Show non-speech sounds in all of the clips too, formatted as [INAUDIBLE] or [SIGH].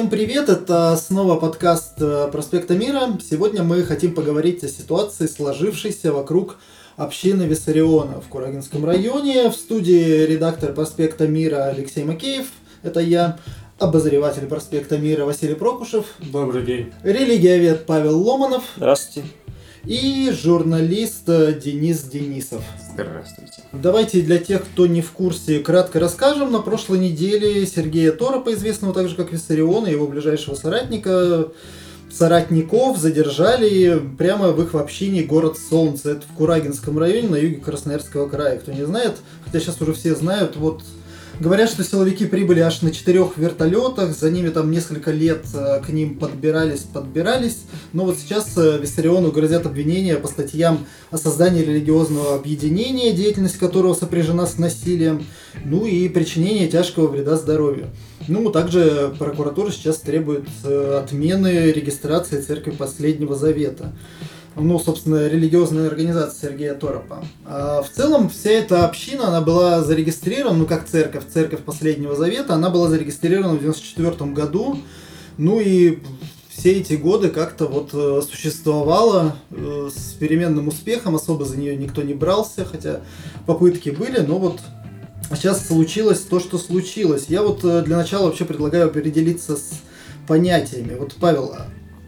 Всем привет, это снова подкаст э, «Проспекта Мира». Сегодня мы хотим поговорить о ситуации, сложившейся вокруг общины Виссариона в Курагинском районе. В студии редактор «Проспекта Мира» Алексей Макеев, это я, обозреватель «Проспекта Мира» Василий Прокушев. Добрый день. Религиовед Павел Ломанов. Здравствуйте и журналист э, Денис Денисов. Здравствуйте. Давайте для тех, кто не в курсе, кратко расскажем. На прошлой неделе Сергея Торопа, известного также как Виссариона, его ближайшего соратника, соратников задержали прямо в их общине город Солнце. Это в Курагинском районе на юге Красноярского края. Кто не знает, хотя сейчас уже все знают, вот Говорят, что силовики прибыли аж на четырех вертолетах, за ними там несколько лет э, к ним подбирались, подбирались. Но вот сейчас э, Виссариону грозят обвинения по статьям о создании религиозного объединения, деятельность которого сопряжена с насилием, ну и причинение тяжкого вреда здоровью. Ну, также прокуратура сейчас требует э, отмены регистрации церкви Последнего Завета ну, собственно, религиозная организация Сергея Торопа. А в целом вся эта община, она была зарегистрирована, ну, как церковь, церковь Последнего Завета, она была зарегистрирована в 94 году, ну и все эти годы как-то вот э, существовала э, с переменным успехом, особо за нее никто не брался, хотя попытки были, но вот сейчас случилось то, что случилось. Я вот э, для начала вообще предлагаю определиться с понятиями. Вот, Павел,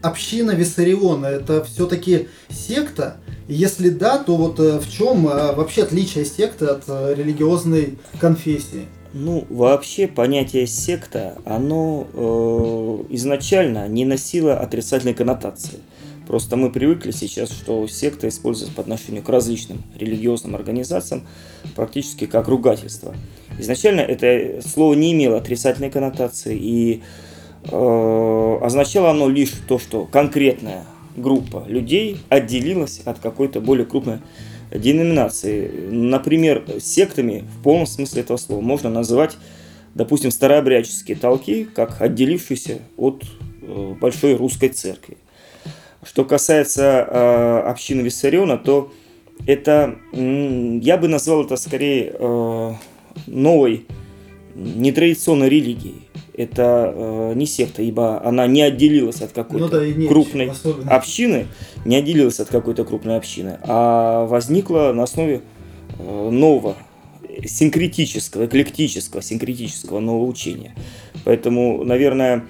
община Виссариона это все-таки секта? Если да, то вот э, в чем э, вообще отличие секты от э, религиозной конфессии? Ну, вообще понятие секта, оно э, изначально не носило отрицательной коннотации. Просто мы привыкли сейчас, что секта используется по отношению к различным религиозным организациям практически как ругательство. Изначально это слово не имело отрицательной коннотации, и означало оно лишь то, что конкретная группа людей отделилась от какой-то более крупной деноминации. Например, сектами в полном смысле этого слова можно называть, допустим, старообрядческие толки, как отделившиеся от э, большой русской церкви. Что касается э, общины Виссариона, то это, я бы назвал это скорее новой нетрадиционной религией это э, не секта, ибо она не отделилась от какой-то ну, да, крупной общины, не отделилась от какой-то крупной общины, а возникла на основе э, нового синкретического, эклектического, синкретического нового учения. Поэтому, наверное,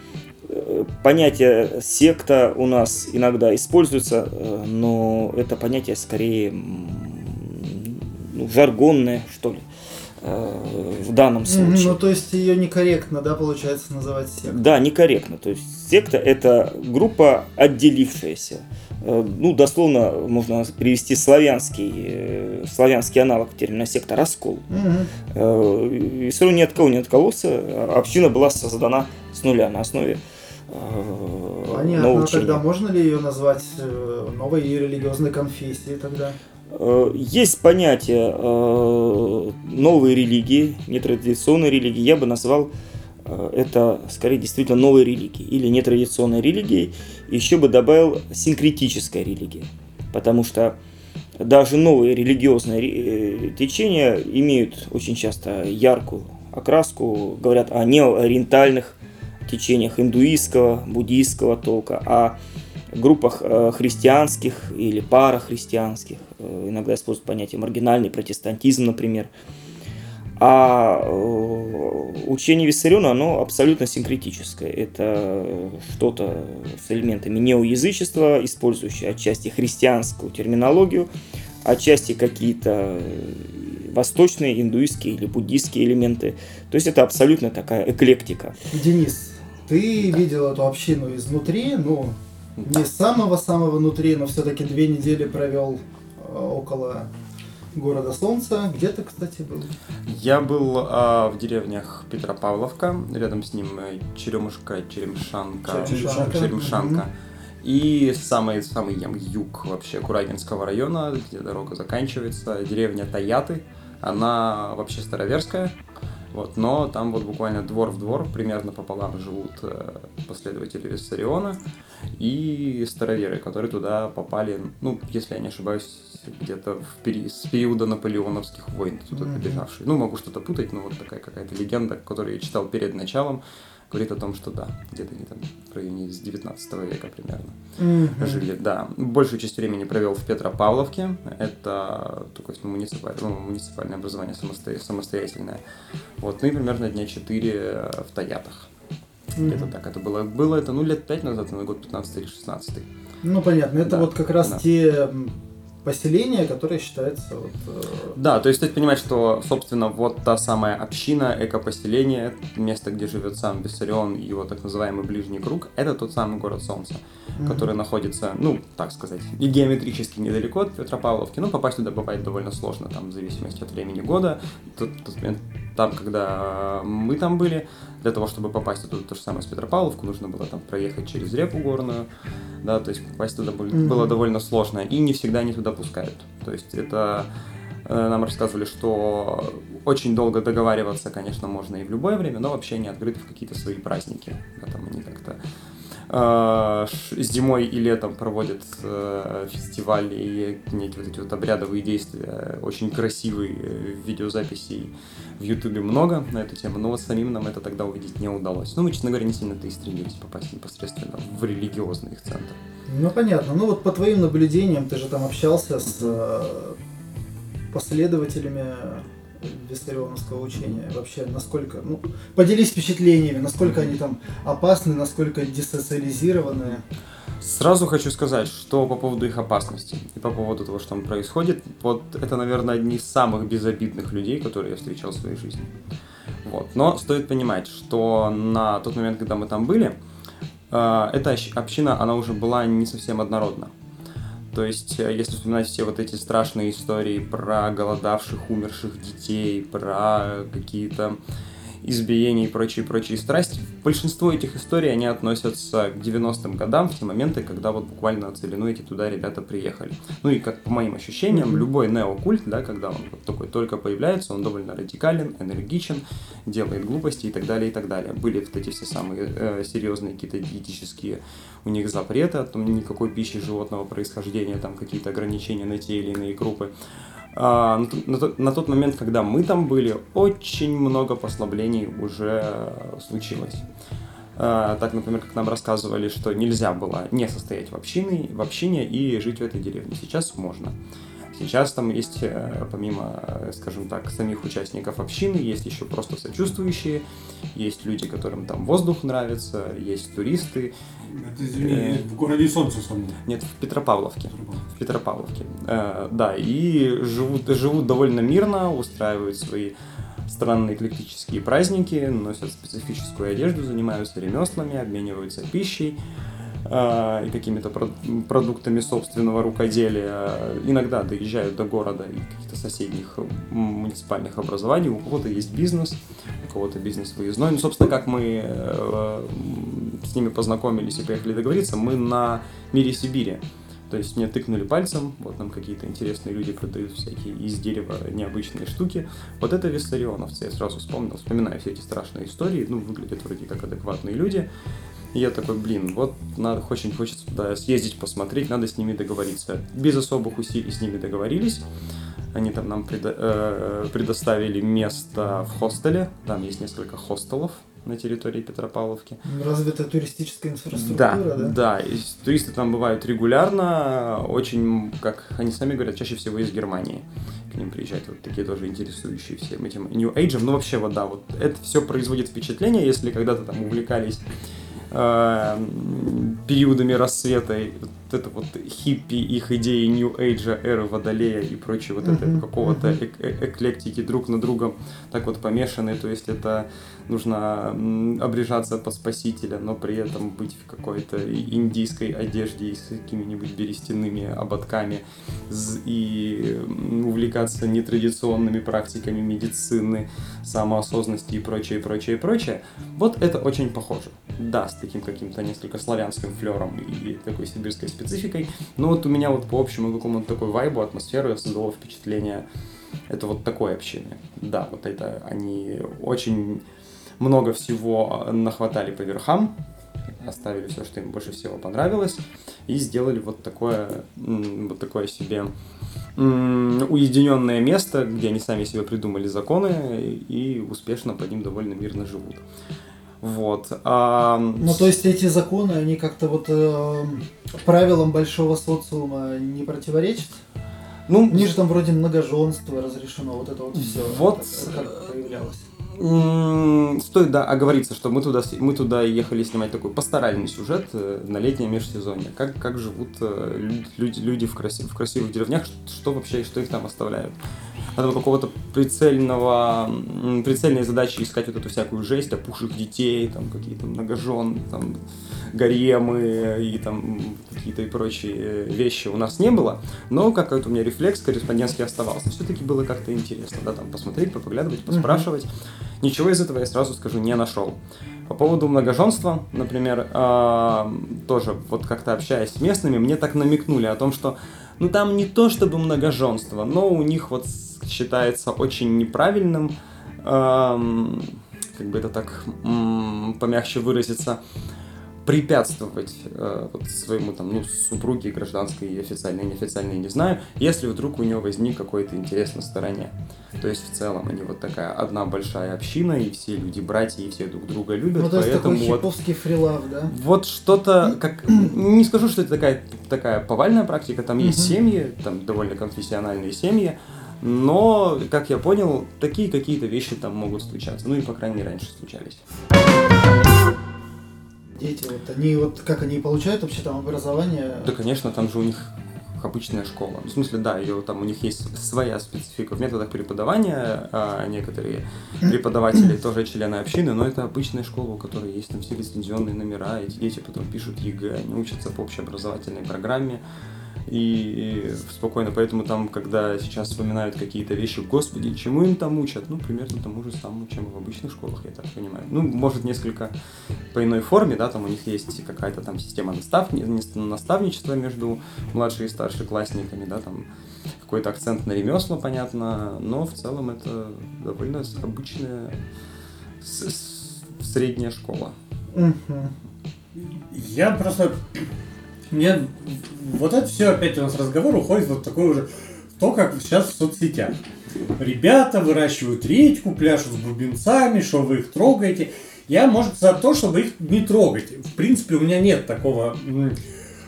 э, понятие секта у нас иногда используется, э, но это понятие скорее ну, жаргонное, что ли в данном случае. Ну, то есть ее некорректно, да, получается, называть сектой? Да, некорректно. То есть секта – это группа, отделившаяся. Э, ну, дословно можно привести славянский, э, славянский аналог термина секта – раскол. Угу. И все равно ни от кого не откололся. Община была создана с нуля на основе Понятно, нового тогда можно ли ее назвать новой религиозной конфессией тогда? Э, есть понятие э, новой религии, нетрадиционной религии. Я бы назвал э, это скорее действительно новой религией или нетрадиционной религией. Еще бы добавил синкретическая религия. Потому что даже новые религиозные течения имеют очень часто яркую окраску, говорят о неоориентальных течениях индуистского, буддийского толка, о группах христианских или парахристианских, иногда используют понятие маргинальный протестантизм, например. А э, учение Виссариона, оно абсолютно синкретическое. Это что-то с элементами неоязычества, использующее отчасти христианскую терминологию, отчасти какие-то восточные, индуистские или буддийские элементы. То есть это абсолютно такая эклектика. Денис, ты да. видел эту общину изнутри, ну, не самого-самого внутри, но все-таки две недели провел э, около города Солнца. Где ты, кстати, был? Я был а, в деревнях Петропавловка, рядом с ним э, Черемушка, Черемшанка, Черемшанка, Черемшанка. Mm-hmm. И самый, самый юг вообще Курагинского района, где дорога заканчивается, деревня Таяты. Она вообще староверская. Вот, но там вот буквально двор в двор, примерно пополам живут э, последователи Виссариона и староверы, которые туда попали, ну, если я не ошибаюсь, где-то в пери... с периода наполеоновских войн туда mm-hmm. добежавшие. Ну, могу что-то путать, но вот такая какая-то легенда, которую я читал перед началом, говорит о том, что да, где-то они там в районе с 19 века примерно Мгм. жили, да. Большую часть времени провел в Петропавловке, это такое муниципаль- ну, муниципальное образование самосто- самостоятельное. Вот, ну и примерно дня 4 в Таятах. Где-то Мгм. так это было. Было это, ну, лет 5 назад, на год 15 или 16. Ну, понятно. Это Да, вот как раз да. те поселения, которые считаются вот... э, Да, то есть стоит понимать, что, собственно, вот та самая община, экопоселение, место, где живет сам Виссарион и его так называемый ближний круг, это тот самый город Солнца, мгм. который находится, ну, так сказать, и геометрически недалеко от Петропавловки, но попасть туда бывает довольно сложно, там, в зависимости от времени года. Тот, тот момент, там, когда мы там были, для того, чтобы попасть туда, то же самое с Петропавловку, нужно было там проехать через реку горную, да, то есть попасть туда было, было довольно сложно, и не всегда они туда пускают. То есть это э, нам рассказывали, что очень долго договариваться, конечно, можно и в любое время, но вообще они открыты в какие-то свои праздники. Да, там они как-то зимой и летом проводят э, фестивали и некие вот эти вот обрядовые действия, очень красивые э, видеозаписей в Ютубе много на эту тему, но вот самим нам это тогда увидеть не удалось. Ну, мы, честно говоря, не сильно-то и стремились попасть непосредственно в религиозный их центр. Ну, понятно. Ну, вот по твоим наблюдениям, ты же там общался с э, последователями Виссарионовского учения. Вообще, насколько... Ну, поделись впечатлениями, насколько они там опасны, насколько десоциализированы. Сразу хочу сказать, что по поводу их опасности и по поводу того, что там происходит, вот это, наверное, одни из самых безобидных людей, которые я встречал в своей жизни. Вот. Но стоит понимать, что на тот момент, когда мы там были, э, эта община, она уже была не совсем однородна. То есть, э, если вспоминать все вот эти страшные истории про голодавших, умерших детей, про какие-то избиения и прочие-прочие страсти, большинство этих историй, они относятся к 90-м годам, в те моменты, когда вот буквально на целину эти туда ребята приехали. Ну и как по моим ощущениям, любой неокульт, да, когда он вот такой только появляется, он довольно радикален, энергичен, делает глупости и так далее, и так далее. Были вот эти все самые э, серьезные какие-то диетические у них запреты, о том никакой пищи животного происхождения, там какие-то ограничения на те или иные группы. А, на, на тот- момент, когда мы там были, очень много послаблений уже случилось. А, так, например, как нам рассказывали, что нельзя было не состоять в общине, в общине и жить в этой деревне. Сейчас можно. Сейчас там есть, э, помимо, э, скажем так, самих участников общины, есть еще просто сочувствующие, есть люди, которым там воздух нравится, есть туристы. Это, извини, Э. в городе Солнце самом. Нет, в Петропавловке. В Петропавловке. Да, и живут, живут довольно мирно, устраивают свои странные эклектические праздники, носят специфическую одежду, занимаются ремеслами, обмениваются пищей э, и какими-то про- продуктами собственного рукоделия. Иногда доезжают до города и каких-то соседних муниципальных образований. У кого-то есть бизнес, у кого-то бизнес выездной. Ну, собственно, как мы э, с ними познакомились и поехали договориться, мы на Мире Сибири. То есть мне тыкнули пальцем, вот нам какие-то интересные люди продают всякие из дерева необычные штуки. Вот это виссарионовцы, я сразу вспомнил, вспоминаю все эти страшные истории, ну, выглядят вроде как адекватные люди. И я такой, блин, вот надо, очень хочется туда съездить, посмотреть, надо с ними договориться. Без особых усилий с ними договорились. Они там нам предо- э, предоставили место в хостеле. Там есть несколько хостелов на территории Петропавловки. Развитая туристическая Да, инфраструктура, да? да, и с- туристы там бывают регулярно, очень, как они сами говорят, чаще всего из Германии. К ним приезжают вот такие тоже интересующие всем этим New Age. Ну, вообще, вот да, вот это все производит впечатление, если когда-то там увлекались периодами рассвета, вот это вот хиппи, их идеи New Age, эры Водолея и прочее, вот это Мгм, какого-то эк- э- эклектики друг на друга так вот помешаны, то есть это нужно обрежаться под спасителя, но при этом быть в какой-то индийской одежде и с какими-нибудь берестяными ободками и увлекаться нетрадиционными практиками медицины, самоосознанности и прочее, прочее, прочее. Вот это очень похоже. Да, с таким каким-то несколько славянским флером и такой сибирской спецификой. Но вот у меня вот по общему какому-то такой вайбу, атмосферу я создало впечатление это вот такой общины. Да, вот это они очень много всего нахватали по верхам, оставили все, что им больше всего понравилось, и сделали вот такое, вот такое себе уединенное место, где они сами себе придумали законы и успешно по ним довольно мирно живут. Вот. А, Ну, то есть эти законы, они как-то вот э, правилам большого социума не противоречат? Ну, У них же там вроде многоженство разрешено, вот это вот все. Вот, как проявлялось. М, Стоит, да, оговориться, что мы туда, мы туда ехали снимать такой пасторальный сюжет э, на летнее межсезонье. Как, как живут э, лю- люди, люди в, краси- в красивых деревнях, что вообще, что их там оставляют. Надо какого-то прицельного, прицельной задачи искать вот эту всякую жесть, опухших детей, там какие-то многожен, там гаремы и там какие-то и прочие э, вещи у нас не было. Но какой-то у меня рефлекс корреспондентский оставался. Все-таки было как-то интересно, да, там посмотреть, попоглядывать, поспрашивать. Ничего из этого я сразу скажу не нашел. По поводу многоженства, например, а, тоже вот как-то общаясь с местными, мне так намекнули о том, что ну там не то чтобы многоженство, но у них вот считается очень неправильным, ам, как бы это так м, помягче выразиться, препятствовать э, вот своему там, ну, супруге гражданской и официальной, неофициальной, не знаю, если вдруг у него возник какой-то интерес на стороне. То есть в целом они вот такая одна большая община, и все люди братья, и все друг друга любят, Ну, то поэтому такой вот фрилав, да? вот что-то, как не скажу, что это такая, такая повальная практика, там есть семьи, там довольно конфессиональные семьи, но, как я понял, такие какие-то вещи там могут случаться. Ну и, по крайней мере, раньше случались. Дети, вот они вот как они получают вообще там образование? Да, конечно, там же у них обычная школа. В смысле, да, ее там у них есть своя специфика в методах преподавания. а некоторые преподаватели тоже члены общины, но это обычная школа, у которой есть там все лицензионные номера. Эти дети потом пишут ЕГЭ, они учатся по общеобразовательной программе. И, и спокойно, поэтому там, когда сейчас вспоминают какие-то вещи, господи, чему им там учат? Ну, примерно тому же самому, чем и в обычных школах, я так понимаю. Ну, может, несколько по иной форме, да, там у них есть какая-то там система настав... наставничества между младшими и старшеклассниками, да, там какой-то акцент на ремесла, понятно, но в целом это довольно обычная с- средняя школа. Мгм. Я просто... Мне вот это все опять у нас разговор уходит вот такой уже то, как сейчас в соцсетях. Ребята выращивают редьку, пляшут с бубенцами, что вы их трогаете. Я, может, за то, чтобы их не трогать. В принципе, у меня нет такого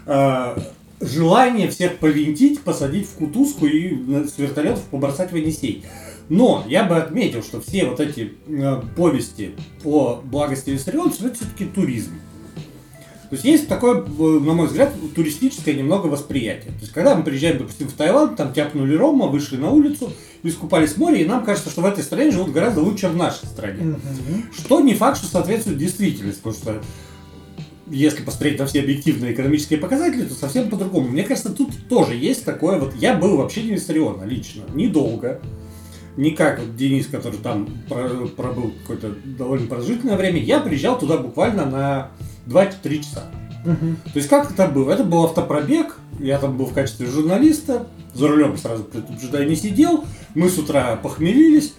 а, желания всех повинтить, посадить в кутузку и с вертолетов побросать в Енисей. Но я бы отметил, что все вот эти э, повести о благости виссарионцев это все-таки туризм. То есть есть такое, э, на мой взгляд, туристическое немного восприятие. То есть когда мы приезжаем, допустим, в Таиланд, там тяпнули рома, вышли на улицу, искупались в море, и нам кажется, что в этой стране живут гораздо лучше, чем в нашей стране. Мгм. Что не факт, что соответствует действительности, потому что если посмотреть на все объективные экономические показатели, то совсем по-другому. Мне кажется, тут тоже есть такое вот... Я был вообще не Виссариона лично, недолго. Не как вот Денис, который там про- пробыл какое-то довольно продолжительное время. Я приезжал туда буквально на 2-3 часа. Мгм. То есть как это было? Это был автопробег, я там был в качестве журналиста, за рулем сразу предупреждаю не сидел, мы с утра похмелились,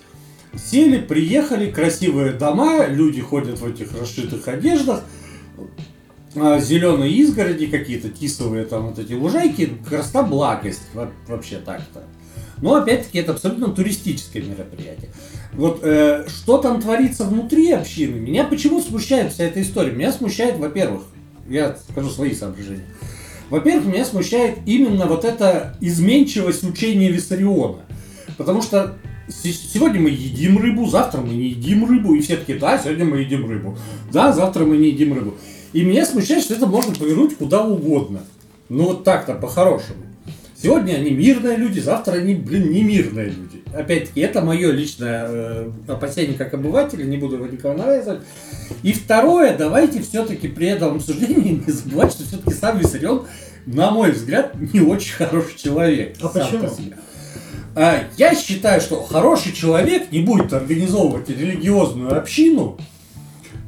сели, приехали, красивые дома, люди ходят в этих расшитых одеждах, зеленые изгороди какие-то, тисовые там вот эти лужайки, красота благость во- вообще так-то. Но опять-таки это абсолютно туристическое мероприятие. Вот э, что там творится внутри общины, меня почему смущает вся эта история? Меня смущает, во-первых, я скажу свои соображения. Во-первых, меня смущает именно вот эта изменчивость учения Виссариона. Потому что се- сегодня мы едим рыбу, завтра мы не едим рыбу, и все такие, да, сегодня мы едим рыбу. Да, завтра мы не едим рыбу. И меня смущает, что это можно повернуть куда угодно. Ну вот так-то, по-хорошему. Сегодня они мирные люди, завтра они, блин, не мирные люди. Опять-таки, это мое личное э, опасение как обывателя, не буду его никого навязывать. И второе, давайте все-таки при этом обсуждении [LAUGHS] не забывать, что все-таки сам Виссарион, на мой взгляд, не очень хороший человек. А по почему? себе. А, Я считаю, что хороший человек не будет организовывать религиозную общину,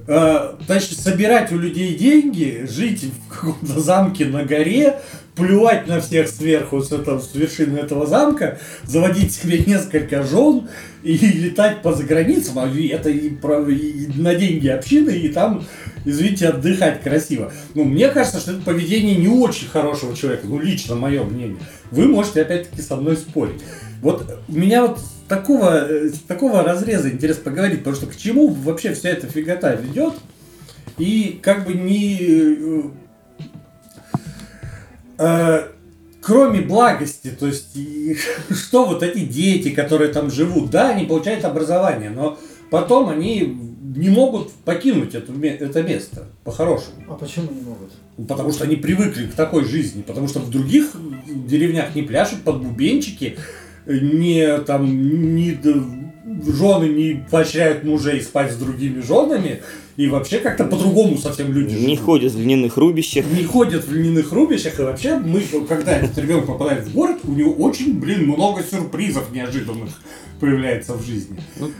э, значит, собирать у людей деньги, жить в каком-то замке на горе, плювать на всех сверху с, этого, с вершины этого замка, заводить себе несколько жен и летать по заграницам, а это и, про- и на деньги общины, и там, извините, отдыхать красиво. Ну, мне кажется, что это поведение не очень хорошего человека, ну, лично мое мнение. Вы можете опять-таки со мной спорить. Вот у меня вот такого, э, такого разреза интересно поговорить, потому что к чему вообще вся эта фигота ведет. И как бы не... э, э, кроме благости, то есть и [LAUGHS] что вот эти дети, которые там живут, да, они получают образование, но потом они не могут покинуть это, это место по-хорошему. А почему не могут? Потому что они привыкли к такой жизни. Потому что в других деревнях не пляшут под бубенчики, не там не жены не поощряют мужей спать с другими женами. И вообще как-то по-другому совсем люди Не живут. ходят в льняных рубищах. Не ходят в льняных рубищах, и вообще мы, когда этот ребенок попадает в город, у него очень, блин, много сюрпризов неожиданных появляется в жизни. Ну,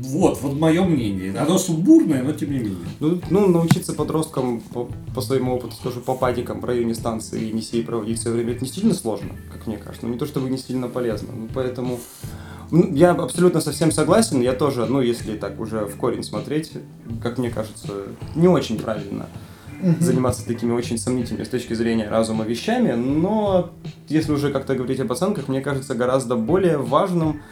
Вот, вот мое мнение. Оно сумбурное, но тем не менее. Ну, ну, научиться подросткам, по, по своему опыту скажу, по падикам в районе станции Енисей проводить все время, это не сильно сложно, как мне кажется. Ну, не то чтобы не сильно полезно. Ну, поэтому ну, я абсолютно совсем согласен. Я тоже, ну, если так уже в корень смотреть, как мне кажется, не очень правильно заниматься такими очень сомнительными с точки зрения разума вещами, но если уже как-то говорить об оценках, мне кажется гораздо более важным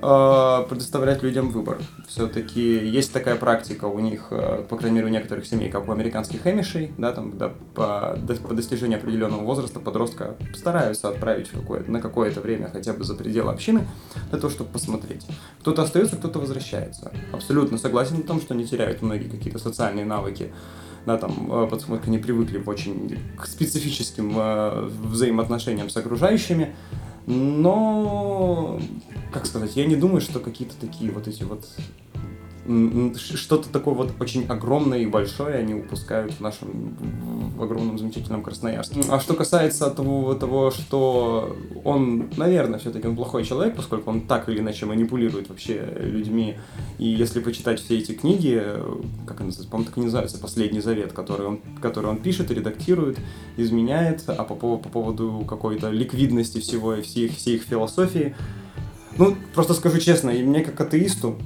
предоставлять людям выбор. Все-таки есть такая практика у них, э, по крайней мере, у некоторых семей, как у американских эмишей, да, там, да, по, до- по достижению определенного возраста подростка стараются отправить какое на какое-то время хотя бы за пределы общины, для того, чтобы посмотреть. Кто-то остается, кто-то возвращается. Абсолютно согласен в том, что они теряют многие какие-то социальные навыки, да, там, э, поскольку они привыкли в очень к специфическим э, взаимоотношениям с окружающими, но, как сказать, я не думаю, что какие-то такие вот эти вот что-то такое вот очень огромное и большое они упускают в нашем в огромном замечательном Красноярске. А что касается того, того что он, наверное, все-таки он плохой человек, поскольку он так или иначе манипулирует вообще людьми. И если почитать все эти книги, как они называются, по-моему, так и называется «Последний завет», который он, который он пишет, редактирует, изменяет, а по, по поводу какой-то ликвидности всего и всей всей их философии, ну, просто скажу честно, и мне как атеисту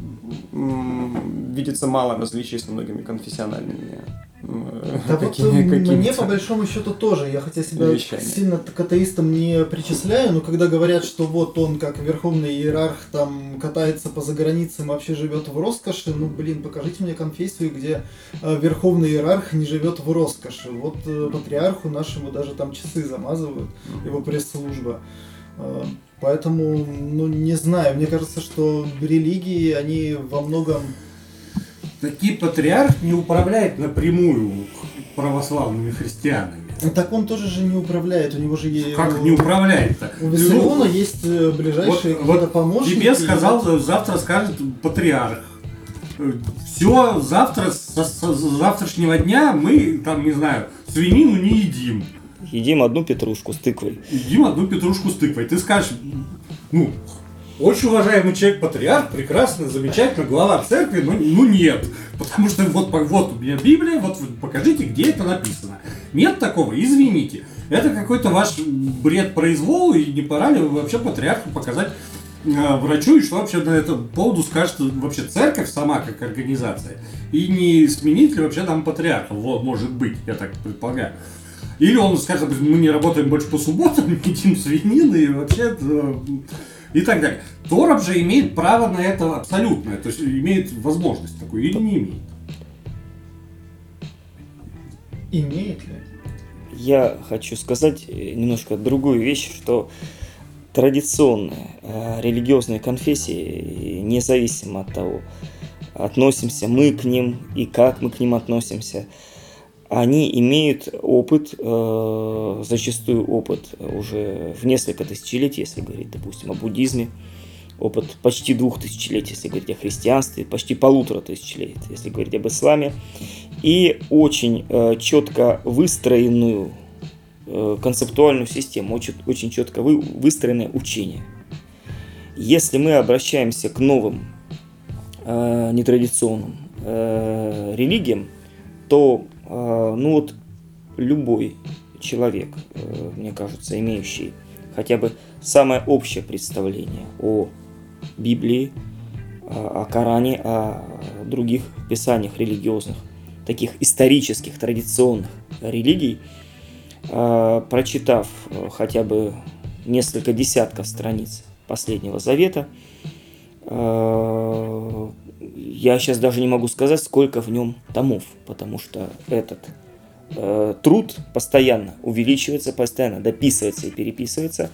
видится мало различий с многими конфессиональными Да вот какими- э, мне по большому счету тоже, я хотя себя вещами. сильно к атеистам не причисляю, но когда говорят, что вот он как верховный иерарх там катается по заграницам, вообще живет в роскоши, ну блин, покажите мне конфессию, где э, верховный иерарх не живет в роскоши. Вот э, патриарху нашему даже там часы замазывают, его пресс-служба. Э, Поэтому, ну, не знаю, мне кажется, что религии, они во многом... Такие патриарх не управляет напрямую православными христианами. Так он тоже же не управляет, у него же есть... Как не управляет-то? У Виссариона Ну, есть э, ближайшие вот- вот помощники. Тебе сказал, завтра скажет патриарх. Все, завтра, со, со завтрашнего дня мы, там, не знаю, свинину не едим. Едим одну петрушку с тыквой. Едим одну петрушку с тыквой. Ты скажешь, ну, очень уважаемый человек, патриарх, прекрасно, замечательно, глава церкви, но ну нет. Потому что вот, вот у меня Библия, вот покажите, где это написано. Нет такого, извините. Это какой-то ваш бред произвол, и не пора ли вообще патриарху показать э, врачу, и что вообще на этом поводу скажет вообще церковь сама как организация, и не сменить ли вообще там патриарха, вот, может быть, я так предполагаю. Или он скажет, мы не работаем больше по субботам, не [LAUGHS] едим свинины и вообще э, и так далее. Тороб же имеет право на это абсолютное, то есть имеет возможность такую или не имеет. Имеет ли? Я хочу сказать э, немножко другую вещь, что традиционные э, религиозные конфессии, независимо от того, относимся мы к ним и как мы к ним относимся, они имеют опыт, э, зачастую опыт уже в несколько тысячелетий, если говорить, допустим, о буддизме, опыт почти двух тысячелетий, если говорить о христианстве, почти полутора тысячелетий, если говорить об исламе, и очень э, четко выстроенную э, концептуальную систему, очень, очень четко вы, выстроенное учение. Если мы обращаемся к новым нетрадиционным религиям, то ну вот любой человек, э, мне кажется, имеющий хотя бы самое общее представление о Библии, о о Коране, о других писаниях религиозных, таких исторических, традиционных религий, э, прочитав э, хотя бы несколько десятков страниц Последнего Завета, э, я сейчас даже не могу сказать, сколько в нем томов, потому что этот э, труд постоянно увеличивается, постоянно дописывается и переписывается,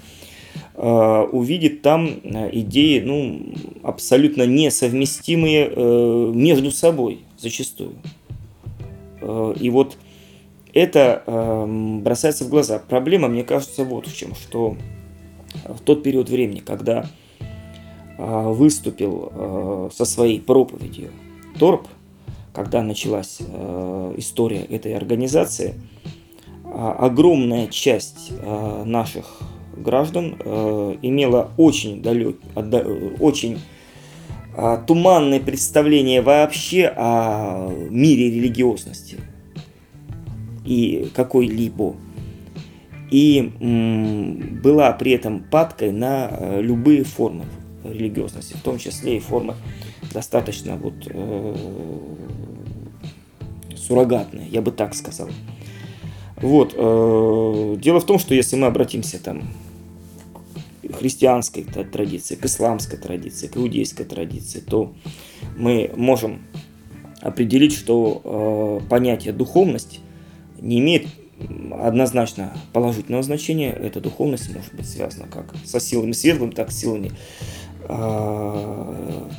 э, увидит там э, идеи, ну, абсолютно несовместимые э, между собой зачастую. Э, и вот это э, бросается в глаза. Проблема, мне кажется, вот в чем, что в тот период времени, когда выступил э, со своей проповедью Торп, когда началась э, история этой организации, огромная часть наших граждан имела очень далек, очень туманное представление вообще о мире религиозности и какой-либо. И была при этом падкой на любые формы религиозности, в том числе и формы достаточно вот э, суррогатные, я бы так сказал. Вот. Э, дело в том, что если мы обратимся там к христианской традиции, к исламской традиции, к иудейской традиции, то мы можем определить, что э, понятие духовность не имеет однозначно положительного значения. Эта духовность может быть связана как со силами светлыми, так и силами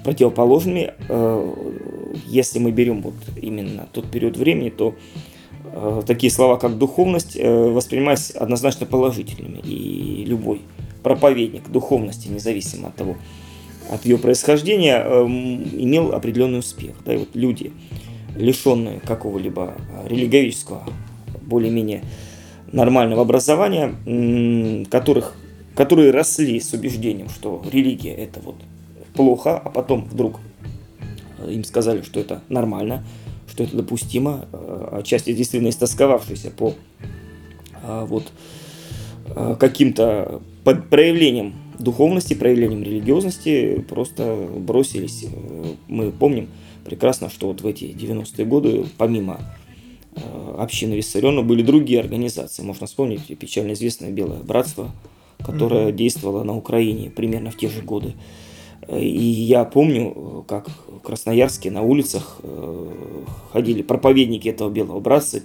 противоположными. Э, если мы берем вот именно тот период времени, то э, такие слова, как духовность, э, воспринимались однозначно положительными. И любой проповедник духовности, независимо от того, от ее происхождения, э, имел определенный успех. Да, и вот люди, лишенные какого-либо религиозного более-менее нормального образования, которых, которые росли с убеждением, что религия это вот плохо, а потом вдруг им сказали, что это нормально, что это допустимо, а отчасти действительно истосковавшиеся по а, вот каким-то проявлением духовности, проявлением религиозности просто бросились. Мы помним прекрасно, что вот в эти 90-е годы, помимо Э, общины Виссариона были другие организации. Можно вспомнить печально известное Белое Братство, которое mm-hmm. действовало на Украине примерно в те же годы. И я помню, как в Красноярске на улицах э, ходили проповедники этого Белого Братства,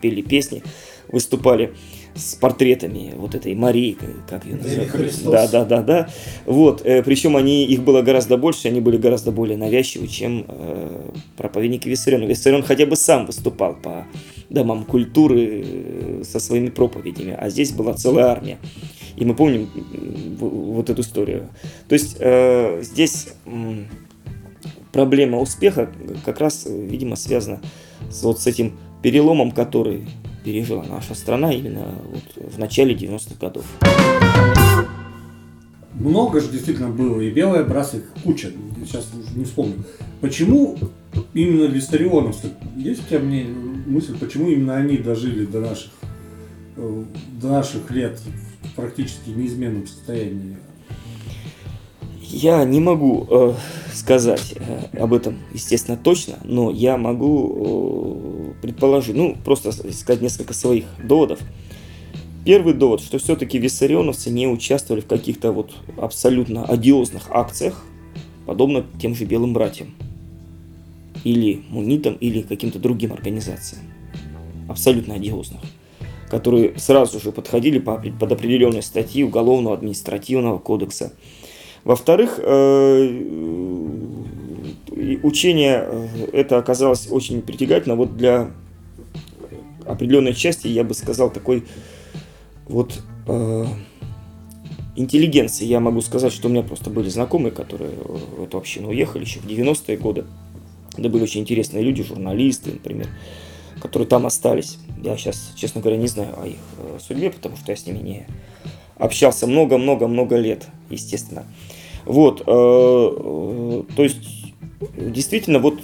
пели песни, выступали с портретами вот этой Марии, как ее называют. Да, да, да, да. Вот, э, причем они, их было гораздо больше, они были гораздо более навязчивы, чем э, проповедники Виссариона. Виссарион хотя бы сам выступал по домам культуры со своими проповедями, а здесь была целая армия. И мы помним вот эту историю. То есть э, здесь проблема успеха как раз, видимо, связана с, вот с этим переломом, который пережила наша страна именно вот в начале 90-х годов. Много же действительно было, и белая братство, куча, сейчас уже не вспомню. Почему именно виссарионовцы? Есть у тебя мне мысль, почему именно они дожили до наших, э, до наших лет практически неизменном состоянии? Я не могу э, сказать э, об этом, естественно, точно, но я могу э, предположить, ну, просто сказать несколько своих доводов. Первый довод, что все-таки виссарионовцы не участвовали в каких-то вот абсолютно одиозных акциях, подобно тем же белым братьям, или мунитам, или каким-то другим организациям, абсолютно одиозных, которые сразу же подходили под определенные статьи Уголовного административного кодекса – во-вторых, э, учение э, это оказалось очень притягательно вот для определенной части, я бы сказал, такой вот э, интеллигенции. Я могу сказать, что у меня просто были знакомые, которые в эту общину уехали еще в 90-е годы. Это были очень интересные люди, журналисты, например, которые там остались. Я сейчас, честно говоря, не знаю о их судьбе, потому что я с ними не общался много-много-много лет, естественно. Вот, э, э, то есть, действительно, вот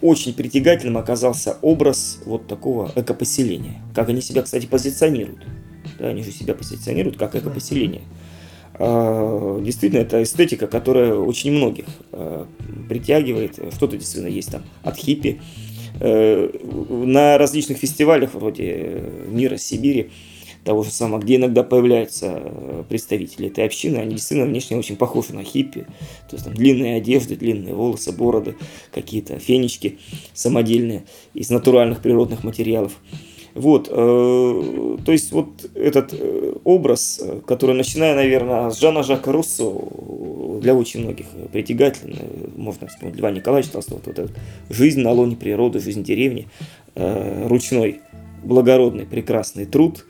очень притягательным оказался образ вот такого экопоселения. Как они себя, кстати, позиционируют. Да, они же себя позиционируют как экопоселение. А, действительно, это эстетика, которая очень многих притягивает. Что-то действительно есть там от хиппи. Э, на различных фестивалях вроде «Мира Сибири» того же самого, где иногда появляются э, представители этой общины, они действительно внешне очень похожи на хиппи. То есть там длинные одежды, длинные волосы, бороды, какие-то фенечки самодельные из натуральных природных материалов. Вот, э, то есть вот этот э, образ, который, начиная, наверное, с Жана Жака Руссо, для очень многих притягательный, можно вспомнить Льва Николаевича Толстого, вот эта жизнь на лоне природы, жизнь деревни, э, ручной, благородный, прекрасный труд,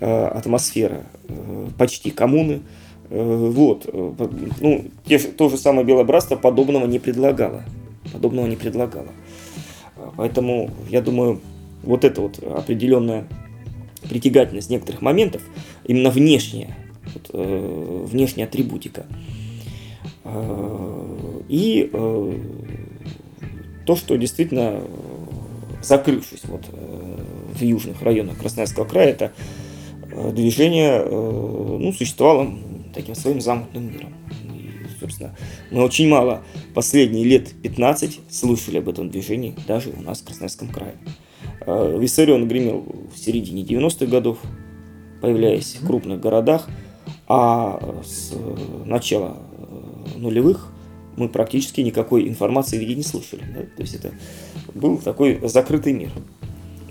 э, атмосфера э, почти коммуны, вот, ну, те, то же самое Белое Братство подобного не предлагало, подобного не предлагало. Поэтому, я думаю, вот эта вот определенная притягательность некоторых моментов, именно внешняя, вот, э, внешняя атрибутика. Э, и э, то, что действительно, закрывшись вот э, в южных районах Красноярского края, это э, движение э, ну, существовало таким своим замкнутым миром. Собственно, мы очень мало последние лет 15 слышали об этом движении даже у нас в Красноярском крае. Э, Виссарион гремел в середине 90-х годов, появляясь в крупных городах, а с начала э, нулевых мы практически никакой информации виде не слышали. Да? То есть это был такой закрытый мир.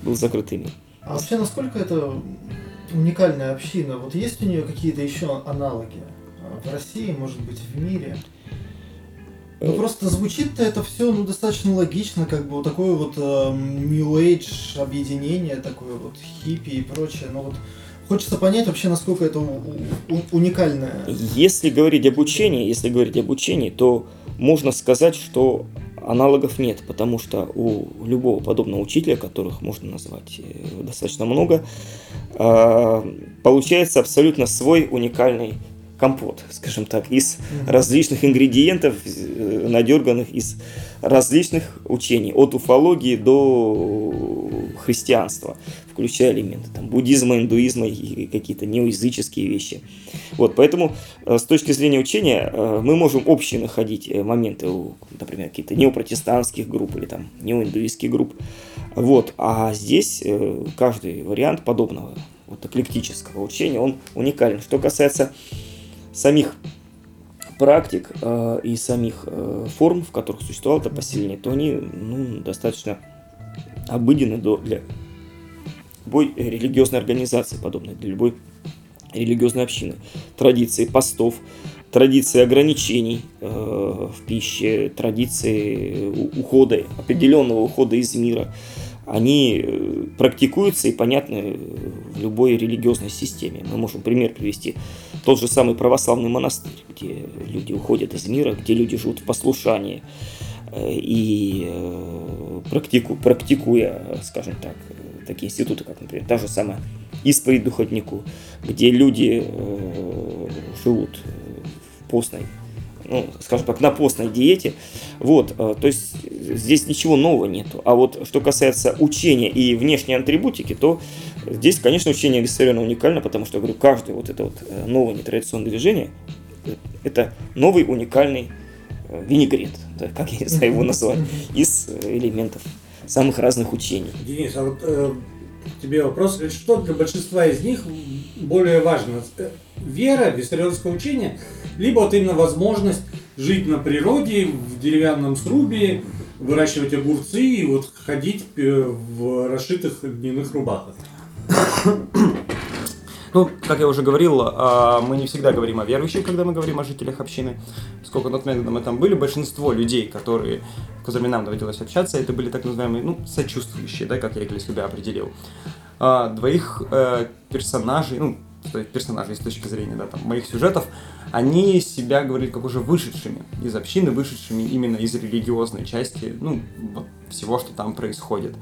Был закрытый мир. А вообще, насколько это уникальная община? Вот есть у нее какие-то еще аналоги? В России, может быть, в мире? Ну просто звучит-то это все ну, достаточно логично, как бы вот такое вот э, New Age объединение, такое вот хиппи и прочее. Но вот хочется понять вообще, насколько это уникальное. Если говорить об учении, если говорить об учении, то можно сказать, что аналогов нет, потому что у любого подобного учителя, которых можно назвать э, достаточно много, э, получается абсолютно свой уникальный компот, скажем так, из различных ингредиентов, э, надерганных из различных учений, от уфологии до христианства, включая элементы там, буддизма, индуизма и какие-то неоязыческие вещи. Вот, поэтому э, с точки зрения учения э, мы можем общие находить э, моменты у, например, каких-то неопротестантских групп или там неоиндуистских групп. Вот, а здесь каждый вариант подобного вот, эклектического учения, он уникален. Что касается самих практик э, и самих э, форм, в которых существовало это поселение, то они ну, достаточно обыденны для любой религиозной организации, подобной для любой религиозной общины. Традиции постов, традиции ограничений э, в пище, традиции ухода, определенного ухода из мира, они э, практикуются и понятны в любой религиозной системе. Мы можем пример привести. Тот же самый православный монастырь, где люди уходят из мира, где люди живут в послушании э, и э, практику, практикуя, скажем так, э, такие институты, как, например, та же самая исповедь духовнику, где люди э, живут э, в постной, ну, скажем так, на постной диете. Вот, э, то есть здесь ничего нового нету. А вот что касается учения и внешней атрибутики, то здесь, конечно, учение Виссариона уникально, потому что, я говорю, каждое вот это вот э, новое нетрадиционное движение э, это новый уникальный винегрет, да, как я не знаю его назвать, из элементов самых разных учений. Денис, а вот э, тебе вопрос. Что для большинства из них более важно? Вера, виссарионское учение, либо вот именно возможность жить на природе, в деревянном срубе, выращивать огурцы и вот ходить э, в расшитых дневных рубахах? Ну, как я уже говорил, а, мы не всегда говорим о верующих, когда мы говорим о жителях общины. Сколько на тот момент мы там были, большинство людей, которые, с которыми нам доводилось общаться, это были так называемые, ну, сочувствующие, да, как я для себя определил. А, Двоих э, персонажей, ну, есть персонажей с точки зрения, да, там, моих сюжетов, они себя говорили как уже вышедшими из общины, вышедшими именно из религиозной части, ну, вот всего, что там происходит.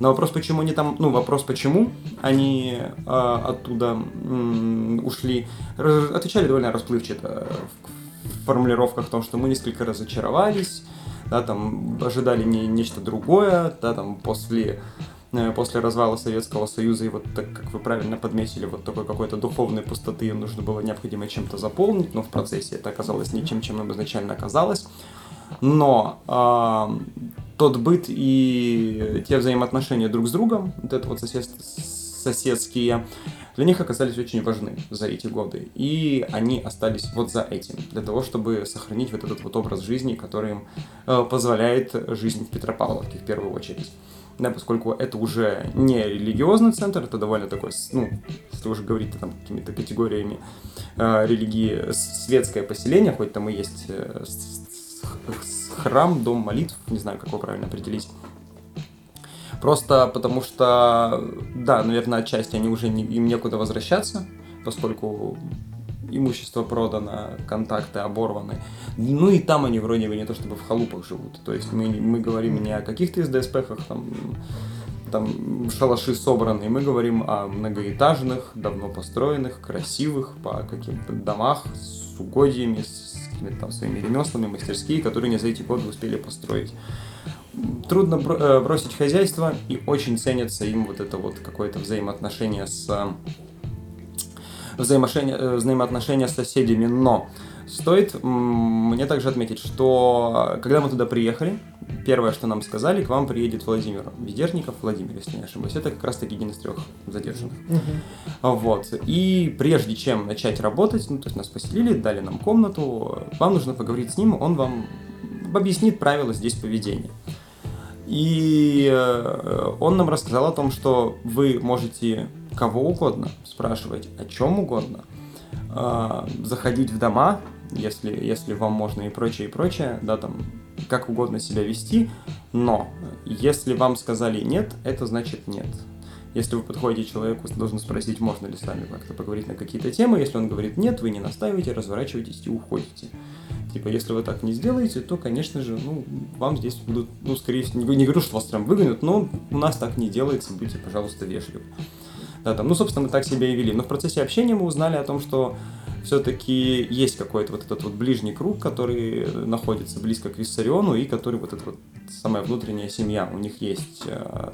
На вопрос, почему они там, ну, вопрос, почему они э, оттуда м, ушли, раз- отвечали довольно расплывчато в, в формулировках о том, что мы несколько разочаровались, да, там, ожидали не, нечто другое, да, там, после, э, после развала Советского Союза, и вот так, как вы правильно подметили, вот такой какой-то духовной пустоты нужно было необходимо чем-то заполнить, но в процессе это оказалось не чем нам изначально оказалось. Но а, тот быт и те взаимоотношения друг с другом, вот это вот сосед- соседские, для них оказались очень важны за эти годы. И они остались вот за этим, для того, чтобы сохранить вот этот вот образ жизни, который им э, позволяет жизнь в Петропавловке в первую очередь. Да, поскольку это уже не религиозный центр, это довольно такой, ну, если уже говорить там какими-то категориями э, религии, светское поселение, хоть там и есть э, храм, дом молитв, не знаю, как его правильно определить. Просто потому что, да, наверное, отчасти они уже не, им некуда возвращаться, поскольку имущество продано, контакты оборваны. Ну и там они вроде бы не то чтобы в халупах живут. То есть мы, мы говорим не о каких-то СДСПхах, там, там шалаши собраны, мы говорим о многоэтажных, давно построенных, красивых, по каким-то домах с угодьями, с какими-то там своими ремеслами, мастерские, которые не за эти годы успели построить. Трудно э, бросить хозяйство, и очень ценится им вот это вот какое-то взаимоотношение с взаимоотношения, э, взаимоотношения с соседями, но стоит мне также отметить, что когда мы туда приехали, первое, что нам сказали, к вам приедет Владимир Ведерников, Владимир, если не ошибаюсь, это как раз таки один из трех задержанных. Угу. Вот. И прежде чем начать работать, ну, то есть нас поселили, дали нам комнату, вам нужно поговорить с ним, он вам объяснит правила здесь поведения. И э, он нам рассказал о том, что вы можете кого угодно спрашивать о чем угодно, э, заходить в дома, если, если вам можно и прочее, и прочее, да, там, как угодно себя вести, но если вам сказали нет, это значит нет. Если вы подходите человеку, должны спросить, можно ли с вами как-то поговорить на какие-то темы. Если он говорит нет, вы не настаиваете, разворачиваетесь и уходите. Типа, если вы так не сделаете, то, конечно же, ну, вам здесь будут, ну, скорее всего, не, не говорю, что вас прям выгонят, но у нас так не делается, будьте, пожалуйста, вежливы. Да, там, ну, собственно, мы так себя и вели. Но в процессе общения мы узнали о том, что все-таки есть какой-то вот этот вот ближний круг, который находится близко к Виссариону и который вот эта вот самая внутренняя семья. У них есть э,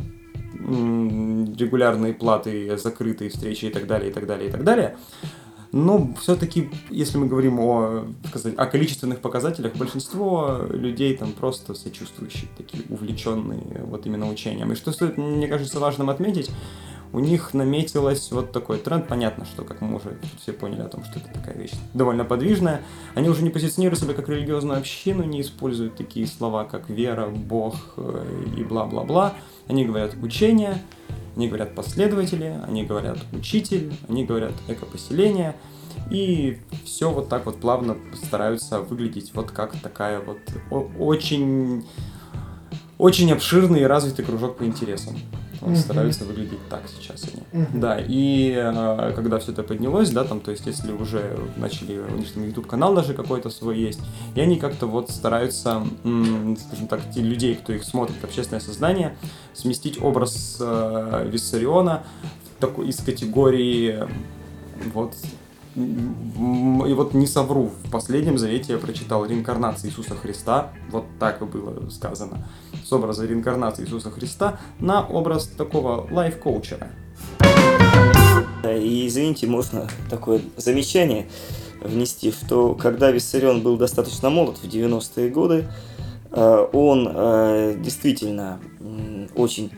регулярные платы, закрытые встречи и так далее, и так далее, и так далее. Но все-таки, если мы говорим о, сказать, о количественных показателях, большинство людей там просто сочувствующие, такие увлеченные вот именно учением. И что стоит, мне кажется, важным отметить, у них наметилось вот такой тренд. Понятно, что, как мы уже все поняли о том, что это такая вещь довольно подвижная. Они уже не позиционируют себя как религиозную общину, не используют такие слова, как вера, Бог э, и бла-бла-бла. Они говорят учение, они говорят последователи, они говорят учитель, они говорят экопоселение. И все вот так вот плавно стараются выглядеть вот как такая вот очень, очень обширный и развитый кружок по интересам mm-hmm. стараются выглядеть так сейчас они. Mm-hmm. Да, и э, когда все это поднялось, да, там, то есть, если уже начали, у них там YouTube канал даже какой-то свой есть, и они как-то вот стараются, скажем так, те людей, кто их смотрит, общественное сознание, сместить образ э, Виссариона такой, из категории вот и вот не совру, в последнем завете я прочитал реинкарнация Иисуса Христа, вот так и было сказано, с образа реинкарнации Иисуса Христа на образ такого лайф-коучера. И извините, можно такое замечание внести, что когда Виссарион был достаточно молод в 90-е годы, э, он э, действительно очень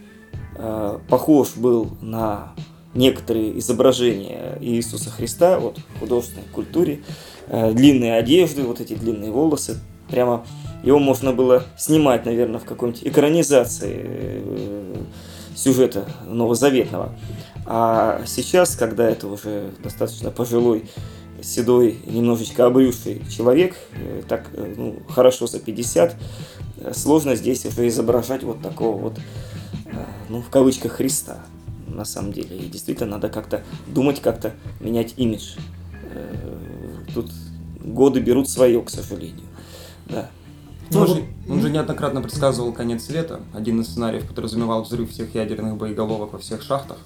э, похож был на некоторые изображения Иисуса Христа вот, в художественной культуре, э, длинные одежды, вот эти длинные волосы, прямо его можно было снимать, наверное, в какой-нибудь экранизации э, сюжета новозаветного. А сейчас, когда это уже достаточно пожилой, седой, немножечко обрюзший человек, э, так ну, хорошо за 50, сложно здесь уже изображать вот такого вот, ну, в кавычках, Христа на самом деле. И действительно надо как-то думать, как-то менять имидж. Э, тут годы берут свое, к сожалению. Да. Ну, он, же, он же неоднократно предсказывал конец света. Один из сценариев подразумевал взрыв всех ядерных боеголовок во всех шахтах.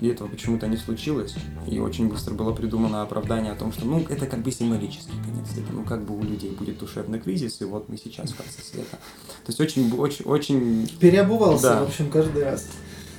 И этого почему-то не случилось. И очень быстро было придумано оправдание о том, что ну это как бы символический конец света. Ну как бы у людей будет душевный кризис, и вот мы сейчас в конце света. То есть очень, очень, очень... Переобувался, да. в общем, каждый раз.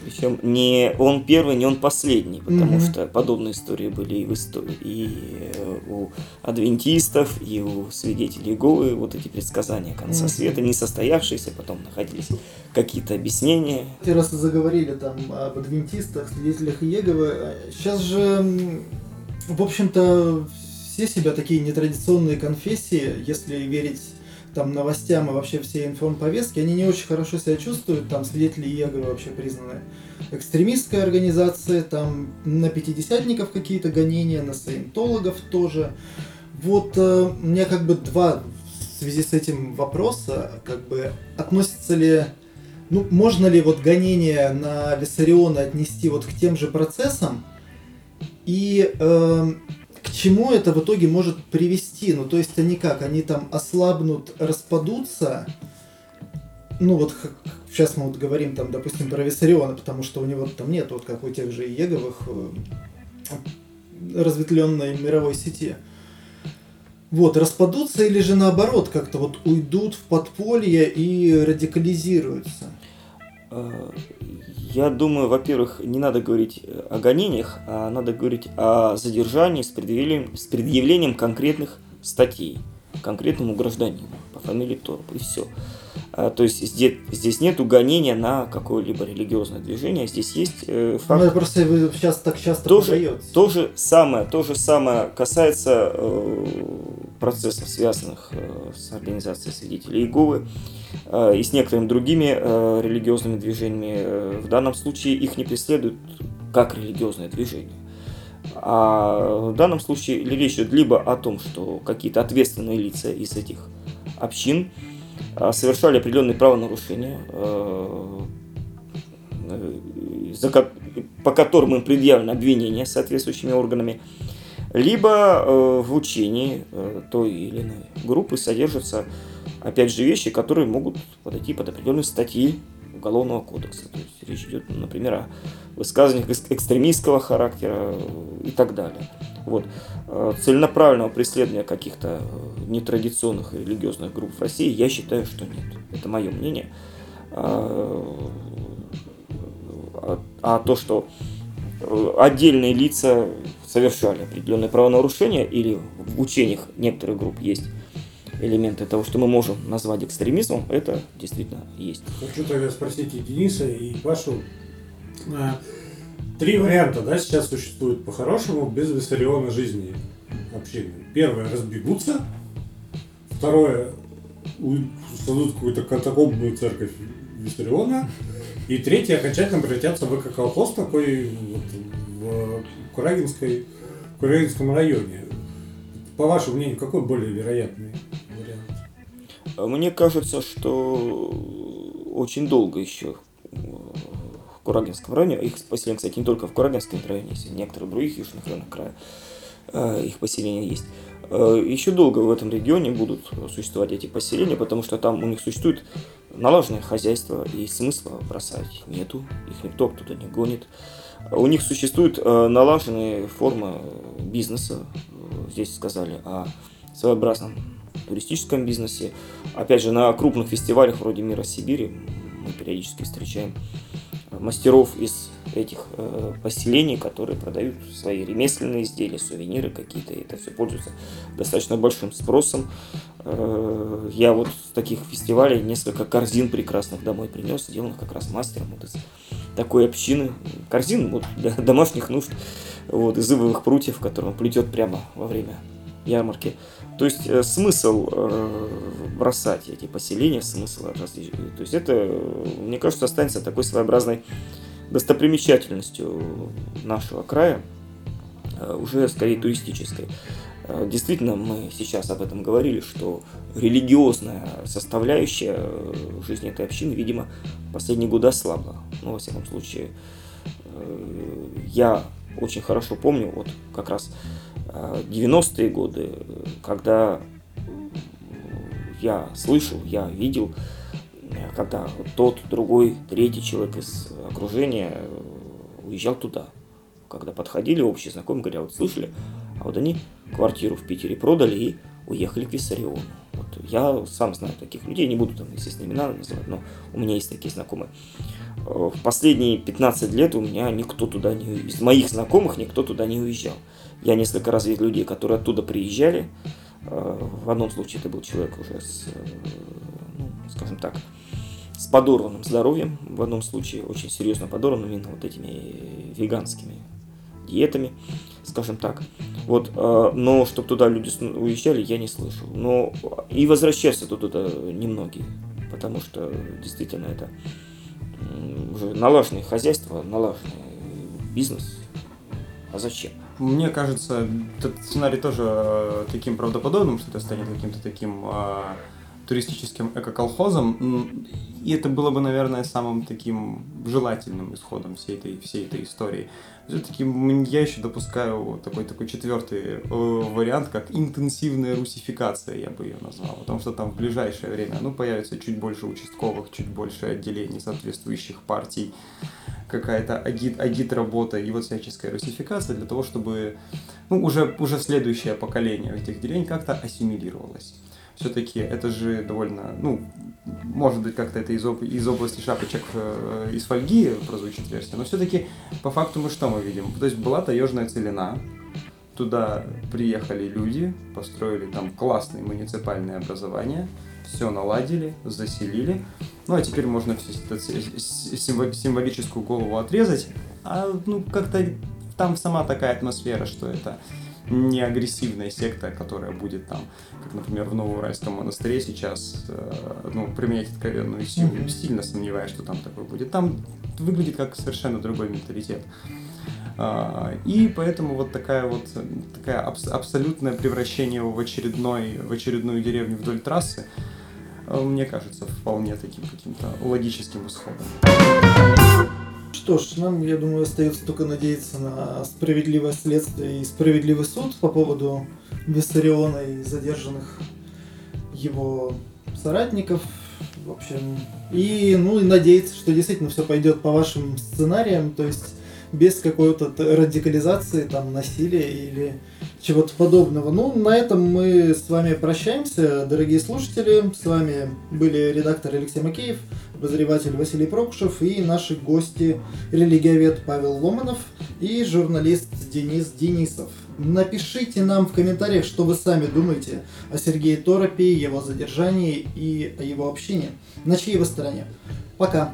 Причем не он первый, не он последний, потому Мгм. что подобные истории были и в истории, и э, у адвентистов, и у свидетелей Иеговы, вот эти предсказания конца Мгм. света, не состоявшиеся, потом находились какие-то объяснения. Те раз заговорили там об адвентистах, свидетелях Иеговы. Сейчас же, в общем-то, все себя такие нетрадиционные конфессии, если верить там новостям и вообще всей информповестке, они не очень хорошо себя чувствуют. Там свидетели Иеговы вообще признаны экстремистской организацией, там на пятидесятников какие-то гонения, на саентологов тоже. Вот э, у меня как бы два в связи с этим вопроса, как бы относится ли ну, можно ли вот гонение на Виссариона отнести вот к тем же процессам? И эм, к чему это в итоге может привести? Ну, то есть они как? Они там ослабнут, распадутся? Ну, вот сейчас мы вот говорим там, допустим, про Виссариона, потому что у него там нет, вот как у тех же Иеговых, разветвленной мировой сети. Вот, распадутся или же наоборот, как-то вот уйдут в подполье и радикализируются? Я думаю, во-первых, не надо говорить э, о гонениях, а надо говорить о задержании с предъявлением, с предъявлением конкретных статей конкретному гражданину по фамилии Торп, и все. То есть здесь, здесь нет гонения на какое-либо религиозное движение, здесь есть э, Ну, факт это просто сейчас так часто тоже, подается. то же самое, то же самое касается э, процессов, связанных э, с организацией свидетелей Иеговы э, и с некоторыми другими э, религиозными движениями. В данном случае их не преследуют как религиозное движение. А в данном случае речь идет либо о том, что какие-то ответственные лица из этих общин совершали определенные правонарушения, по которым им предъявлено обвинение соответствующими органами, либо э, в учении э, той или иной группы содержатся, опять же, вещи, которые могут подойти под определенные статьи Уголовного кодекса. То есть речь идет, например, о высказываниях экс- экстремистского характера э, и так далее. Вот. Э, Целенаправленного преследования каких-то э, нетрадиционных религиозных групп в России я считаю, что нет. Это мое мнение. А, а- то, что отдельные лица совершали определенные правонарушения или в учениях некоторых групп есть элементы того, что мы можем назвать экстремизмом, это действительно есть. Хочу тогда спросить и Дениса, и Пашу. А, Три варианта, да, сейчас существуют по-хорошему без Виссариона жизни общины. Первое, разбегутся. Второе, создадут какую-то катакомбную церковь Виссариона. И третье, окончательно превратятся в эко-колхоз такой вот в Курагинской, Курагинском районе. По вашему мнению, какой более вероятный вариант? Мне кажется, что очень долго еще в Курагинском районе, их поселения, кстати, не только в Курагинском районе, есть в некоторых других южных районах края, э, их поселения есть. Э, Еще долго в этом регионе будут существовать эти поселения, потому что там у них существует налаженное хозяйство, и смысла бросать нету, их никто оттуда не гонит. У них существуют э, налаженные формы бизнеса, Э, здесь сказали о своеобразном туристическом бизнесе. Опять же, на крупных фестивалях вроде «Мира Сибири» мы периодически встречаем мастеров из этих э, поселений, которые продают свои ремесленные изделия, сувениры какие-то, это все пользуется достаточно большим спросом. Э, я вот с таких фестивалей несколько корзин прекрасных домой принес, сделанных как раз мастером вот из такой общины. Корзин вот, для [LAUGHS] домашних нужд, вот, из ивовых прутьев, которые он плетет прямо во время ярмарки. То есть э, смысл э, бросать эти поселения, смысл То есть это, э, мне кажется, останется такой своеобразной достопримечательностью нашего края, э, уже скорее туристической. Э, Действительно, мы сейчас об этом говорили, что религиозная составляющая э, жизни этой общины, видимо, последние годы ослабла. Ну, во всяком случае, я очень хорошо помню, вот как раз э, 90-е годы, когда я слышал, я видел, когда тот, другой, третий человек из окружения э, уезжал туда. Когда подходили общие знакомые, говорят, вот слышали, а вот они квартиру в Питере продали и уехали к Виссариону. Вот я сам знаю таких людей, не буду там, естественно, имена называть, но у меня есть такие знакомые. в последние 15 лет у меня никто туда не из моих знакомых никто туда не уезжал. Я несколько раз видел людей, которые оттуда приезжали. В одном случае это был человек уже с, скажем так, с подорванным здоровьем, в одном случае очень серьезно подорванным именно вот этими веганскими диетами, скажем так. Вот, но чтобы туда люди уезжали, я не слышал. Но и возвращаются туда немногие, потому что действительно это уже налаженное хозяйство, налаженный бизнес. А зачем? Мне кажется, этот сценарий тоже э, таким правдоподобным, что это станет каким-то таким э, туристическим эко-колхозом. И это было бы, наверное, самым таким желательным исходом всей этой, всей этой истории. Все-таки я еще допускаю такой, такой четвертый э, вариант, как интенсивная русификация, я бы ее назвал. Потому что там в ближайшее время ну, появится чуть больше участковых, чуть больше отделений соответствующих партий, какая-то агит, агит-работа и вот всяческая русификация для того, чтобы ну, уже, уже следующее поколение этих деревень как-то ассимилировалось все-таки это же довольно, ну, может быть, как-то это из, об, из области шапочек э, из фольги прозвучит версия, но все-таки по факту мы что мы видим? То есть была таежная целина, туда приехали люди, построили там классные муниципальные образования, все наладили, заселили. Ну а теперь можно символическую голову отрезать, а ну как-то там сама такая атмосфера, что это не агрессивная секта, которая будет там, как, например, в Новоуральском монастыре сейчас, э, ну, применять откровенную силу, mm-hmm. сильно сомневаюсь, что там такое будет. Там выглядит как совершенно другой менталитет. А, и поэтому вот такая вот такая абс- абсолютное превращение в очередной в очередную деревню вдоль трассы, э, мне кажется, вполне таким каким-то логическим исходом. Что ж, нам, я думаю, остается только надеяться на справедливое следствие и справедливый суд по поводу Виссариона и задержанных его соратников. В общем, и, ну, и надеяться, что действительно все пойдет по вашим сценариям, то есть без какой-то радикализации, там, насилия или чего-то подобного. Ну, на этом мы с вами прощаемся, дорогие слушатели. С вами были редактор Алексей Макеев, обозреватель Василий Прокушев и наши гости религиовед Павел Ломанов и журналист Денис Денисов. Напишите нам в комментариях, что вы сами думаете о Сергее Торопе, его задержании и о его общении. На чьей вы стороне? Пока!